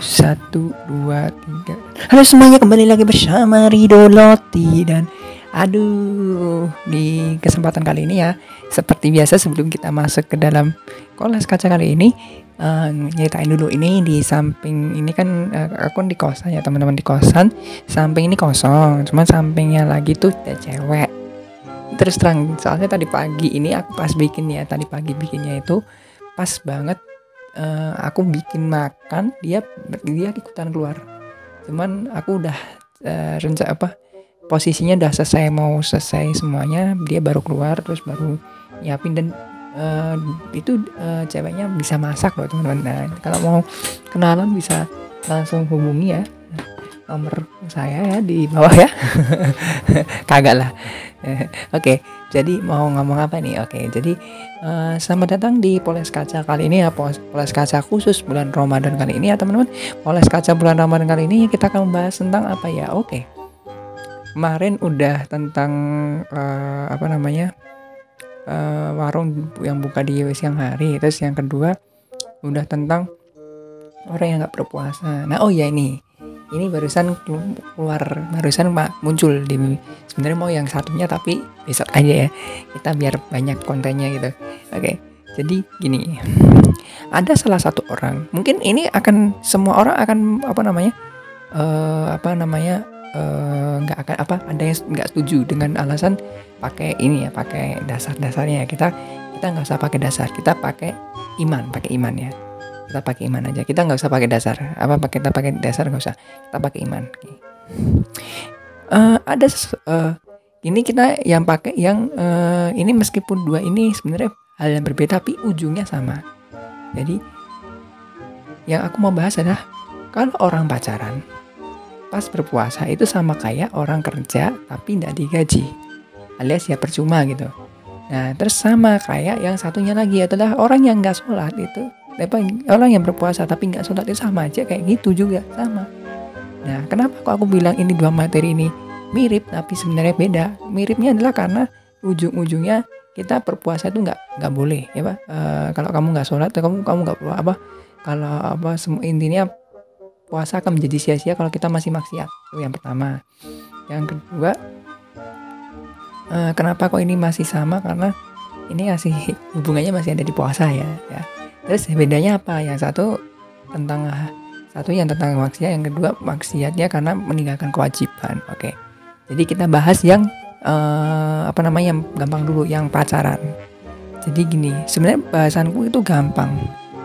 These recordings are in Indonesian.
satu dua tiga. Halo semuanya kembali lagi bersama Rido Loti dan aduh di kesempatan kali ini ya seperti biasa sebelum kita masuk ke dalam kolas kaca kali ini uh, nyeritain dulu ini di samping ini kan uh, aku di kosan ya teman-teman di kosan. Samping ini kosong cuman sampingnya lagi tuh ada cewek. Terus terang soalnya tadi pagi ini aku pas bikin ya tadi pagi bikinnya itu pas banget uh, aku bikin makan dia dia ikutan keluar. Cuman aku udah uh, rencana apa posisinya udah selesai mau selesai semuanya dia baru keluar terus baru nyiapin dan uh, itu uh, ceweknya bisa masak loh teman-teman. Nah kalau mau kenalan bisa langsung hubungi ya. Nomor saya ya di bawah ya. Kagak lah. Oke. okay, jadi mau ngomong apa nih? Oke jadi uh, selamat datang di Poles Kaca kali ini ya Poles Kaca khusus bulan Ramadan kali ini ya teman-teman. Poles Kaca bulan Ramadan kali ini kita akan membahas tentang apa ya? Oke. Kemarin udah tentang uh, apa namanya uh, warung yang buka di siang hari. Terus yang kedua udah tentang orang yang nggak berpuasa. Nah oh ya ini ini barusan keluar barusan muncul di sebenarnya mau yang satunya tapi besok aja ya. Kita biar banyak kontennya gitu. Oke jadi gini. Ada salah satu orang mungkin ini akan semua orang akan apa namanya uh, apa namanya eh, nggak uh, akan apa ada yang nggak setuju dengan alasan pakai ini ya pakai dasar-dasarnya ya. Kita kita nggak usah pakai dasar kita pakai iman pakai iman ya kita pakai iman aja. Kita nggak usah pakai dasar. Apa pakai kita pakai dasar nggak usah. Kita pakai iman. Uh, ada uh, ini kita yang pakai yang uh, ini meskipun dua ini sebenarnya hal yang berbeda tapi ujungnya sama. Jadi yang aku mau bahas adalah kalau orang pacaran pas berpuasa itu sama kayak orang kerja tapi tidak digaji alias ya percuma gitu. Nah terus sama kayak yang satunya lagi adalah orang yang nggak sholat itu apa orang yang berpuasa tapi nggak sholat itu sama aja kayak gitu juga sama. Nah kenapa kok aku bilang ini dua materi ini mirip tapi sebenarnya beda? Miripnya adalah karena ujung-ujungnya kita berpuasa itu nggak nggak boleh ya pak. E, kalau kamu nggak sholat kamu kamu nggak apa kalau apa semua intinya puasa akan menjadi sia-sia kalau kita masih maksiat. Itu yang pertama. Yang kedua e, kenapa kok ini masih sama? Karena ini masih hubungannya masih ada di puasa ya ya Terus bedanya apa? Yang satu tentang satu yang tentang maksiat, yang kedua maksiatnya karena meninggalkan kewajiban. Oke. Jadi kita bahas yang uh, apa namanya yang gampang dulu, yang pacaran. Jadi gini, sebenarnya bahasanku itu gampang.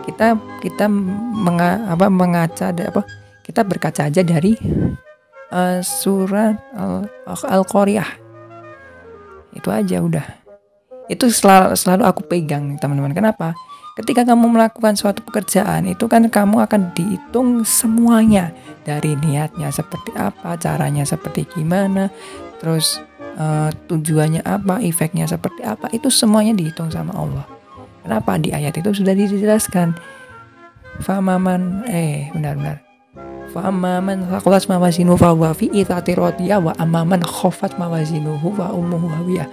Kita kita menga, apa mengaca apa kita berkaca aja dari uh, surat Al-Qariah. Itu aja udah. Itu selalu, selalu aku pegang teman-teman. Kenapa? Ketika kamu melakukan suatu pekerjaan itu kan kamu akan dihitung semuanya dari niatnya seperti apa, caranya seperti gimana, terus uh, tujuannya apa, efeknya seperti apa, itu semuanya dihitung sama Allah. Kenapa di ayat itu sudah dijelaskan? Famaman eh benar-benar. Famaman sakulas mawazinu fa wa fi wa amaman khofat mawazinuhu wa ummuhu hawiyah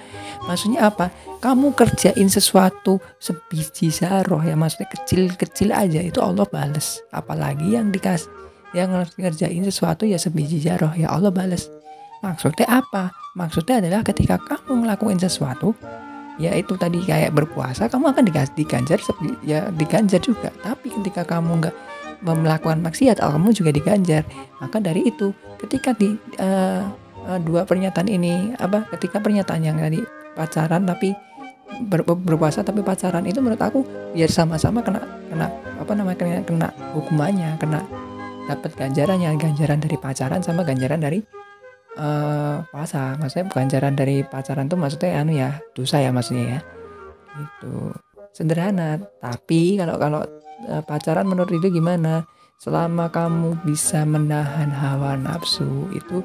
Maksudnya apa? Kamu kerjain sesuatu sebiji zaroh ya maksudnya kecil-kecil aja itu Allah bales. Apalagi yang dikasih yang ngerjain sesuatu ya sebiji zaroh ya Allah bales. Maksudnya apa? Maksudnya adalah ketika kamu ngelakuin sesuatu ya itu tadi kayak berpuasa kamu akan dikasih diganjar ya diganjar juga. Tapi ketika kamu nggak melakukan maksiat kamu juga diganjar. Maka dari itu ketika di uh, dua pernyataan ini apa ketika pernyataan yang tadi pacaran tapi ber, berpuasa tapi pacaran itu menurut aku biar sama-sama kena kena apa namanya kena, kena hukumannya kena dapat ganjarannya ganjaran dari pacaran sama ganjaran dari uh, puasa. Maksudnya ganjaran dari pacaran tuh maksudnya anu ya dosa ya maksudnya ya. Itu sederhana tapi kalau kalau uh, pacaran menurut itu gimana? Selama kamu bisa menahan hawa nafsu itu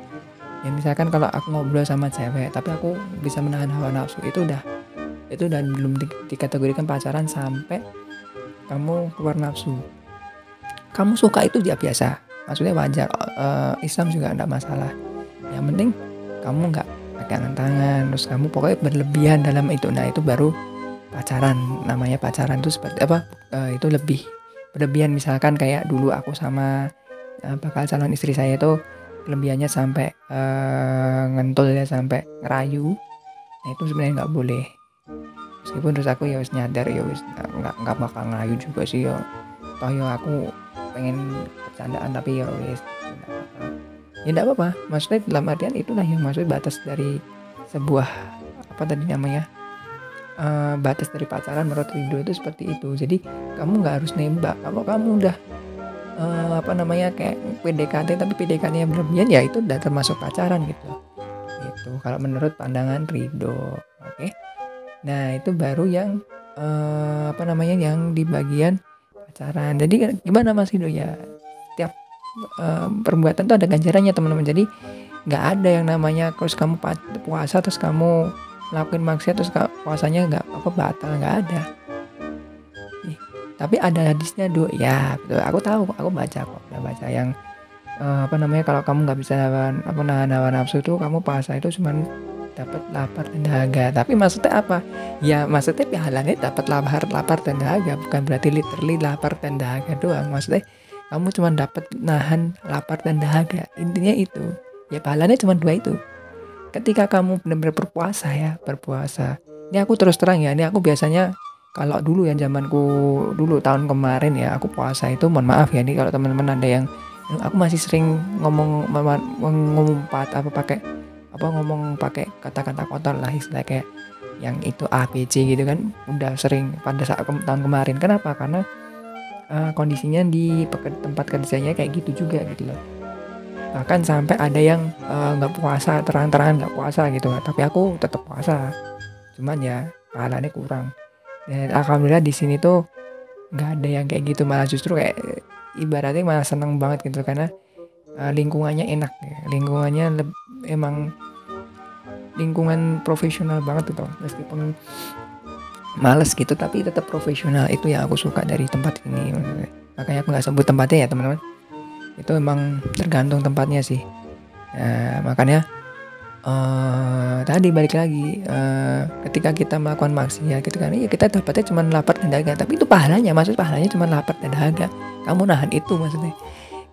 ya misalkan kalau aku ngobrol sama cewek tapi aku bisa menahan hawa nafsu itu udah itu udah belum di, dikategorikan pacaran sampai kamu keluar nafsu. Kamu suka itu dia biasa maksudnya wajar uh, Islam juga tidak masalah. Yang penting kamu nggak pegangan tangan terus kamu pokoknya berlebihan dalam itu. Nah itu baru pacaran namanya pacaran itu seperti apa uh, itu lebih berlebihan. Misalkan kayak dulu aku sama uh, bakal calon istri saya itu kelebihannya sampai uh, ngentul ya sampai ngerayu. Nah itu sebenarnya nggak boleh. Meskipun terus aku ya wis nyadar ya wis nggak nggak bakal ngerayu juga sih ya. Toh ya aku pengen bercandaan tapi ya wis ya enggak apa-apa. Maksudnya dalam artian itulah yang maksud batas dari sebuah apa tadi namanya uh, batas dari pacaran menurut Ridho itu seperti itu. Jadi kamu nggak harus nembak. Kalau kamu udah uh, apa namanya kayak PDKT tapi PDKT-nya berlebihan ya itu udah termasuk pacaran gitu. Gitu kalau menurut pandangan Ridho oke. Okay? nah itu baru yang uh, apa namanya yang di bagian pacaran. Jadi gimana Mas Ridho ya? Setiap uh, perbuatan tuh ada ganjarannya teman-teman. Jadi nggak ada yang namanya terus kamu puasa terus kamu lakuin maksiat terus puasanya nggak apa batal nggak ada tapi ada hadisnya do ya betul aku tahu aku baca kok udah baca yang uh, apa namanya kalau kamu nggak bisa nahan apa nahan hawa nafsu tuh kamu puasa itu cuma dapat lapar dan dahaga. Tapi maksudnya apa? Ya maksudnya pahalanya dapat lapar lapar dan dahaga bukan berarti literally lapar dan dahaga doang. Maksudnya kamu cuma dapat nahan lapar dan dahaga. Intinya itu ya pahalanya cuma dua itu. Ketika kamu benar-benar berpuasa ya berpuasa. Ini aku terus terang ya ini aku biasanya kalau dulu ya zamanku dulu tahun kemarin ya aku puasa itu mohon maaf ya ini kalau teman-teman ada yang aku masih sering ngomong ngumpat apa pakai apa ngomong pakai kata-kata kotor lah istilah kayak yang itu ABC gitu kan udah sering pada saat ke tahun kemarin. Kenapa? Karena uh, kondisinya di tempat kerjanya kayak gitu juga gitu loh. Bahkan sampai ada yang eh, nggak uh, puasa terang-terangan nggak puasa gitu tapi aku tetap puasa. Cuman ya pahalanya kurang dan alhamdulillah di sini tuh nggak ada yang kayak gitu. Malah justru kayak ibaratnya malah seneng banget gitu. Karena uh, lingkungannya enak ya. lingkungannya emang lingkungan profesional banget gitu meskipun males gitu tapi tetap profesional itu yang aku suka dari tempat ini. Makanya aku nggak sebut tempatnya ya teman-teman. Itu emang tergantung tempatnya sih. Nah, makanya uh, tadi balik lagi uh, ketika kita melakukan maksiat gitu kan ya kita dapatnya cuma lapar dan dahaga. Tapi itu pahalanya maksud pahalanya cuma lapar dan dahaga. Kamu nahan itu maksudnya.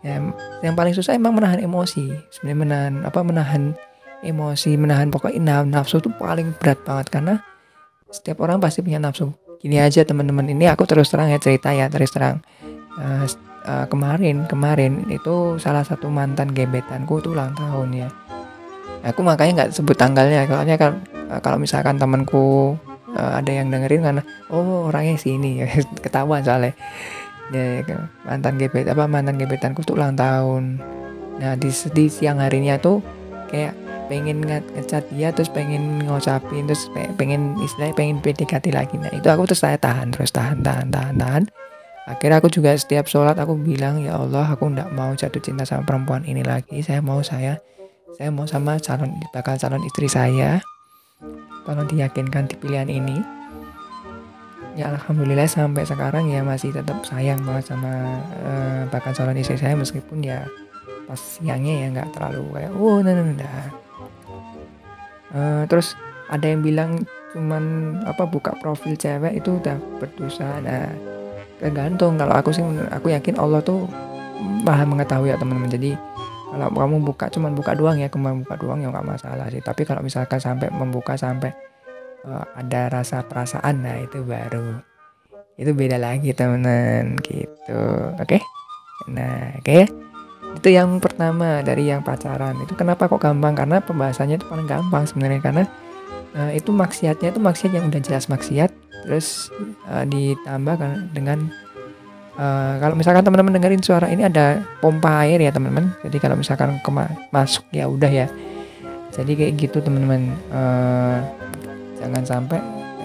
Ya, yang paling susah emang menahan emosi. Sebenarnya menahan apa menahan emosi menahan pokoknya nahan nafsu itu paling berat banget. Karena setiap orang pasti punya nafsu. Gini aja teman-teman ini aku terus terang ya cerita ya terus terang. Uh, uh, kemarin kemarin itu salah satu mantan gebetanku tuh ulang tahun ya aku makanya nggak sebut tanggalnya soalnya kan kalau misalkan temanku uh, ada yang dengerin karena oh orangnya sini. Ya ketahuan soalnya. Ya, ya mantan gebet apa mantan gebetanku tuh ulang tahun. Nah di, di siang harinya tuh kayak pengen ngecat dia terus pengen ngocapin terus pengen istilahnya pengen PDKT lagi. Nah itu aku terus saya tahan terus tahan tahan tahan tahan. Akhirnya aku juga setiap sholat aku bilang ya Allah aku nggak mau jatuh cinta sama perempuan ini lagi. Saya mau saya saya mau sama calon bakal calon istri saya. Tolong diyakinkan di pilihan ini. Ya alhamdulillah sampai sekarang ya masih tetap sayang banget sama uh, bakal calon istri saya meskipun ya pas siangnya ya nggak terlalu kayak oh nah, nah, nah. Uh, terus ada yang bilang cuman apa buka profil cewek itu udah berdosa. Nah tergantung. Kalau aku sih aku yakin Allah tuh maha mengetahui ya teman-teman. Jadi kalau kamu buka cuman buka doang ya cuma buka doang ya nggak masalah sih. Tapi kalau misalkan sampai membuka sampai uh, ada rasa perasaan nah itu baru itu beda lagi teman-teman. Gitu. Oke? Okay? nah oke. Okay? itu yang pertama dari yang pacaran. Itu kenapa kok gampang? Karena pembahasannya itu paling gampang sebenarnya. Karena uh, itu maksiatnya itu maksiat yang udah jelas maksiat terus uh, ditambah dengan Uh, kalau misalkan teman-teman dengerin suara ini ada pompa air ya teman-teman. Jadi kalau misalkan masuk ya udah ya. Jadi kayak gitu teman-teman. Uh, jangan sampai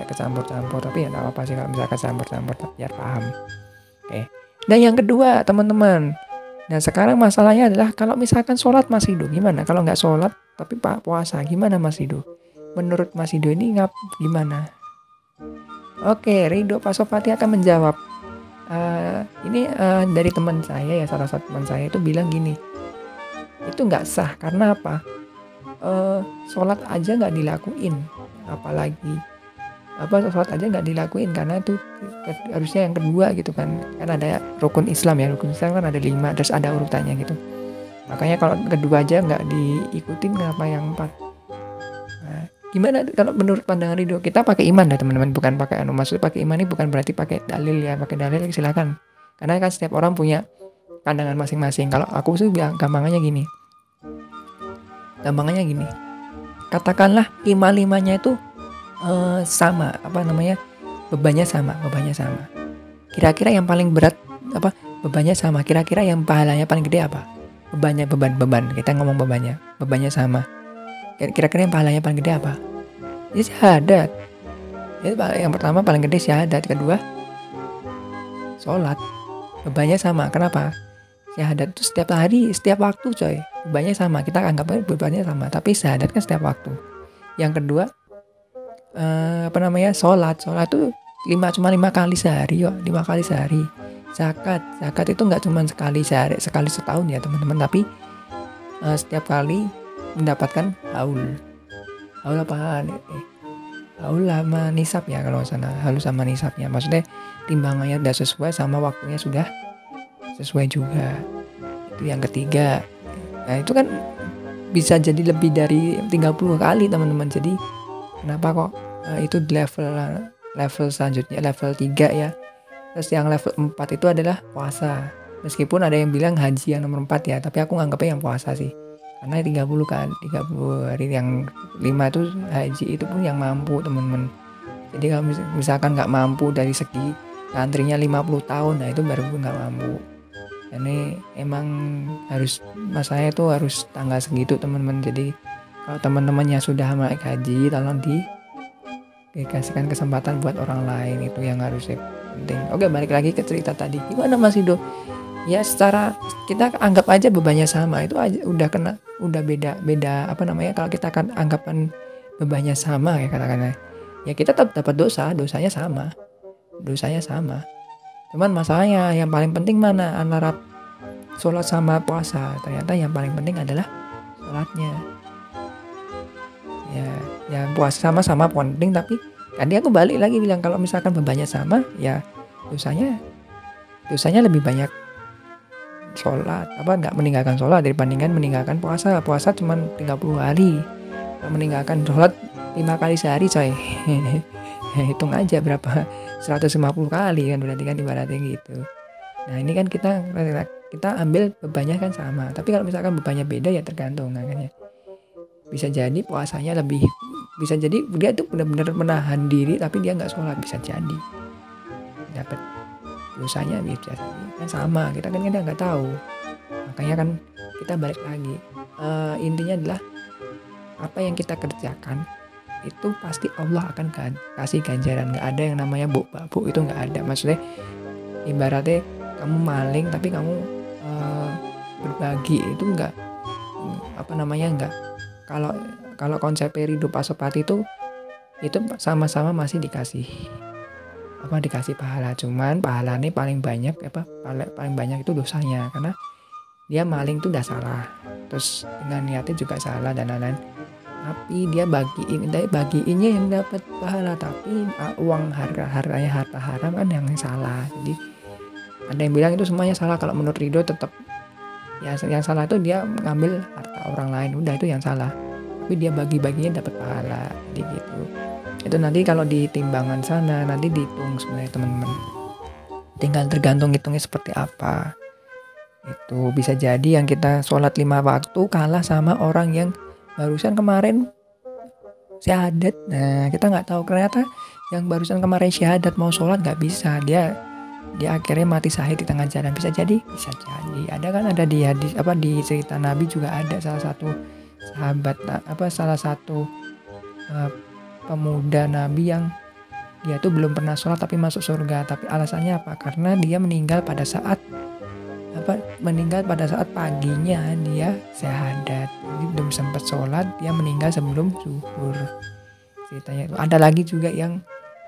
kecampur-campur tapi ya apa-apa sih kalau misalkan campur-campur biar paham. Oke. Okay. Dan yang kedua teman-teman. Nah sekarang masalahnya adalah kalau misalkan sholat Mas Rido gimana? Kalau nggak sholat tapi pak puasa gimana Mas Rido? Menurut Mas Rido ini ngap gimana? Oke, Rido Pasopati akan menjawab uh, ini uh, dari teman saya ya salah satu teman saya itu bilang gini itu nggak sah karena apa? Uh, sholat aja nggak dilakuin apalagi apa sholat aja nggak dilakuin karena itu harusnya yang kedua gitu kan kan ada rukun Islam ya rukun Islam kan ada lima terus ada urutannya gitu. Makanya kalau kedua aja nggak diikutin kenapa yang empat gimana kalau menurut pandangan Ridho? Kita pakai iman ya teman-teman. Bukan pakai anu maksud pakai iman ini bukan berarti pakai dalil ya pakai dalil silakan. Karena kan setiap orang punya pandangan masing-masing. Kalau aku sih gampangannya gini. Gampangannya gini. Katakanlah lima limanya itu uh, sama. Apa namanya? Bebannya sama bebannya sama. Kira-kira yang paling berat apa? Bebannya sama. Kira-kira yang pahalanya paling gede apa? Bebannya beban beban. Kita ngomong bebannya. Bebannya sama kira-kira yang pahalanya paling gede apa? Ya syahadat. Ya, yang pertama paling gede syahadat kedua sholat. Bebannya sama kenapa? Syahadat itu setiap hari setiap waktu coy. Bebannya sama kita anggap bebannya sama tapi syahadat kan setiap waktu. Yang kedua uh, apa namanya sholat. Sholat tuh lima cuma lima kali sehari yo. Lima kali sehari. Zakat. Zakat itu nggak cuma sekali sehari sekali setahun ya teman-teman. Tapi uh, setiap kali mendapatkan haul. Haul apa? Eh, haul sama nisab ya kalau sana haul sama nisabnya. Maksudnya timbangannya udah sesuai sama waktunya sudah sesuai juga. Itu yang ketiga. Nah itu kan bisa jadi lebih dari 30 kali teman-teman. Jadi kenapa kok uh, itu level level selanjutnya level 3 ya. Terus yang level 4 itu adalah puasa. Meskipun ada yang bilang haji yang nomor 4 ya tapi aku nganggapnya yang puasa sih karena 30 kan 30 hari yang 5 itu haji itu pun yang mampu teman-teman. Jadi kalau misalkan nggak mampu dari segi antrinya 50 tahun nah itu baru nggak mampu. Ini emang harus masanya itu harus tanggal segitu teman-teman. Jadi kalau teman-teman yang sudah naik haji tolong di dikasihkan kesempatan buat orang lain. Itu yang harus penting. Oke balik lagi ke cerita tadi. Gimana Mas Ido ya secara kita anggap aja bebannya sama itu aja udah kena udah beda beda apa namanya kalau kita akan anggapan bebannya sama ya katakanlah. Ya kita tetap dapat dosa dosanya sama dosanya sama. Cuman masalahnya yang paling penting mana antara sholat sama puasa. Ternyata yang paling penting adalah sholatnya. Ya ya puasa sama sama penting tapi tadi aku balik lagi bilang kalau misalkan bebannya sama ya dosanya dosanya lebih banyak sholat. Apa nggak meninggalkan sholat? Dibandingkan meninggalkan puasa. Puasa cuma 30 hari meninggalkan sholat lima kali sehari coy. Hitung aja berapa? 150 kali kan berarti kan ibaratnya gitu. Nah ini kan kita kita ambil bebannya kan sama. Tapi kalau misalkan bebannya beda ya tergantung makanya bisa jadi puasanya lebih bisa jadi dia tuh benar-benar menahan diri tapi dia nggak sholat. Bisa jadi. Dapat dosanya bisa kan sama kita kan kita nggak tahu. Makanya kan kita balik lagi. Uh, intinya adalah apa yang kita kerjakan itu pasti Allah akan kan kasih ganjaran. Nggak ada yang namanya bu bu itu nggak ada. Maksudnya ibaratnya kamu maling tapi kamu uh, berbagi itu nggak apa namanya nggak. Kalau kalau konsep ridho pasopati itu itu sama-sama masih dikasih apa dikasih pahala. Cuman pahala ini paling banyak apa paling banyak itu dosanya. Karena dia maling itu udah salah. Terus dengan niatnya juga salah dan lain-lain. Tapi dia bagiin dia bagiinnya yang dapat pahala. Tapi uh, uang harga harganya harta haram kan yang salah. Jadi ada yang bilang itu semuanya salah. Kalau menurut Ridho tetap ya yang salah itu dia ngambil harta orang lain. Udah itu yang salah. Tapi dia bagi-baginya dapat pahala. Jadi gitu itu nanti kalau di timbangan sana nanti dihitung sebenarnya teman-teman. Tinggal tergantung hitungnya seperti apa. Itu bisa jadi yang kita sholat lima waktu kalah sama orang yang barusan kemarin syahadat. Nah kita nggak tahu ternyata yang barusan kemarin syahadat mau sholat nggak bisa. Dia dia akhirnya mati sahih di tengah jalan. Bisa jadi? Bisa jadi. Ada kan? Ada di hadis apa di cerita Nabi juga ada salah satu sahabat apa salah satu uh, pemuda Nabi yang dia tuh belum pernah sholat tapi masuk surga. Tapi alasannya apa? Karena dia meninggal pada saat apa meninggal pada saat paginya dia syahadat. Jadi belum sempat sholat dia meninggal sebelum zuhur. Ceritanya itu. Ada lagi juga yang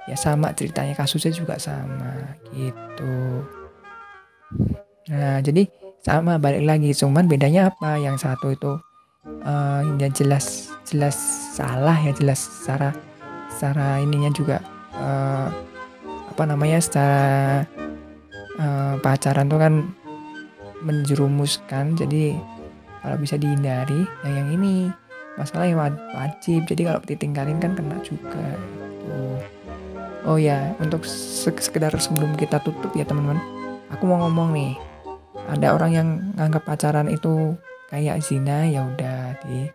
ya sama ceritanya kasusnya juga sama gitu. Nah jadi sama balik lagi. Cuman bedanya apa? Yang satu itu uh, ya jelas jelas salah ya jelas secara secara ininya juga uh, apa namanya secara uh, pacaran tuh kan menjerumuskan. Jadi kalau bisa dihindari ya yang ini masalah yang wajib. Jadi kalau ditinggalin kan kena juga gitu. oh ya untuk sekedar sebelum kita tutup ya teman-teman. Aku mau ngomong nih ada orang yang nganggap pacaran itu kayak zina ya udah di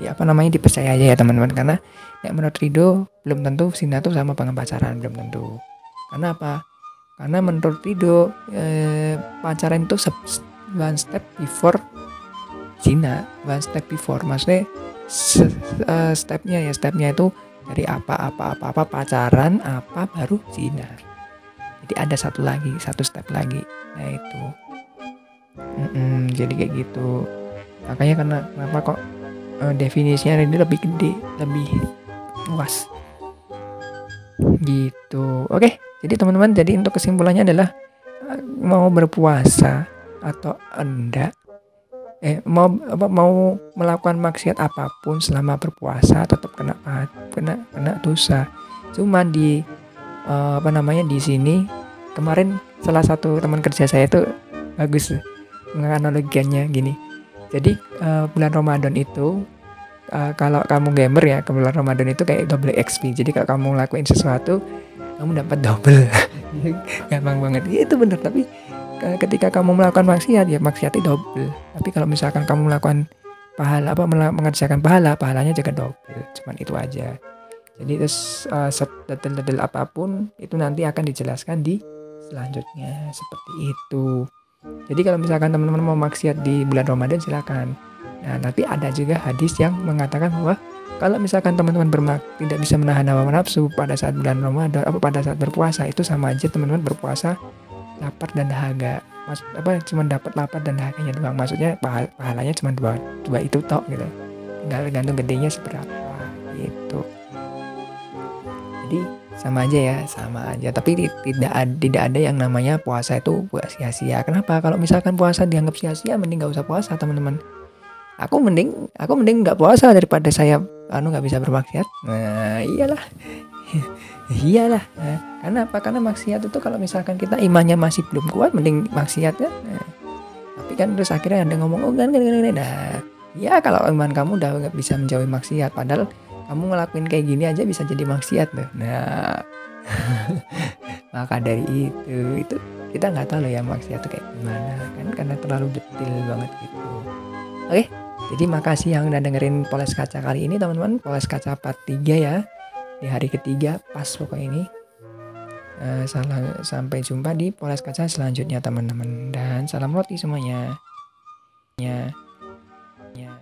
di apa namanya dipercaya aja ya teman-teman. Karena ya menurut Rido belum tentu zina tuh sama dengan pacaran belum tentu. Karena apa? Karena menurut Rido eh, pacaran itu one step before zina one step before. Maksudnya uh, stepnya ya stepnya itu dari apa apa apa apa pacaran apa baru zina. Jadi ada satu lagi satu step lagi. Nah itu Mm-mm, jadi kayak gitu. Makanya karena kenapa kok uh, definisinya ini lebih gede lebih luas? Gitu. Oke jadi teman-teman jadi untuk kesimpulannya adalah eh, mau berpuasa atau enggak eh mau apa mau melakukan maksiat apa pun selama berpuasa tetap kena kena kena dosa. Cuma di uh, apa namanya di sini kemarin salah satu teman kerja saya itu bagus menganalogikannya gini. Jadi uh, bulan Ramadan itu uh, kalau kamu gamer ya ke bulan Ramadan itu kayak double XP jadi kalau kamu lakuin sesuatu kamu dapat double. Gampang banget. Ya, itu bener. Tapi ketika kamu melakukan maksiat ya maksiatnya double. Tapi kalau misalkan kamu melakukan pahala apa mengerjakan pahala pahalanya juga double. Cuman itu aja. Jadi terus uh, detail-detail apa pun itu nanti akan dijelaskan di selanjutnya. Seperti itu jadi kalau misalkan teman-teman mau maksiat di bulan Ramadan silakan. Nah nanti ada juga hadis yang mengatakan bahwa kalau misalkan teman-teman bermak tidak bisa menahan hawa nafsu pada saat bulan Ramadan apa pada saat berpuasa itu sama aja teman-teman berpuasa lapar dan dahaga. Maksud apa cuma dapat lapar dan dahaganya doang. Maksudnya pahal, pahalanya cuma dua dua itu tok gitu. Tinggal tergantung gedenya seberapa gitu. Jadi sama aja ya sama aja. Tapi tidak tidak ada yang namanya puasa itu buat sia-sia. Kenapa? Kalau misalkan puasa dianggap sia-sia mending nggak usah puasa teman-teman. Aku mending aku mending nggak puasa daripada saya anu nggak bisa bermaksiat. Nah iyalah. Iyalah. Nah, karena apa karena maksiat itu kalau misalkan kita imannya masih belum kuat mending maksiat ya. Nah, tapi kan terus akhirnya ada ngomong oh kan. nah ya kalau iman kamu udah nggak bisa menjauhi maksiat padahal kamu ngelakuin kayak gini aja bisa jadi maksiat loh nah maka dari itu itu kita nggak tahu loh ya maksiat itu kayak gimana kan? Karena terlalu detail banget gitu. Oke jadi makasih yang udah dengerin poles kaca kali ini teman-teman. Poles kaca part 3 ya di hari ketiga pas pokoknya ini. Uh, salam, sampai jumpa di poles kaca selanjutnya teman-teman. Dan salam roti semuanya. Ya. Ya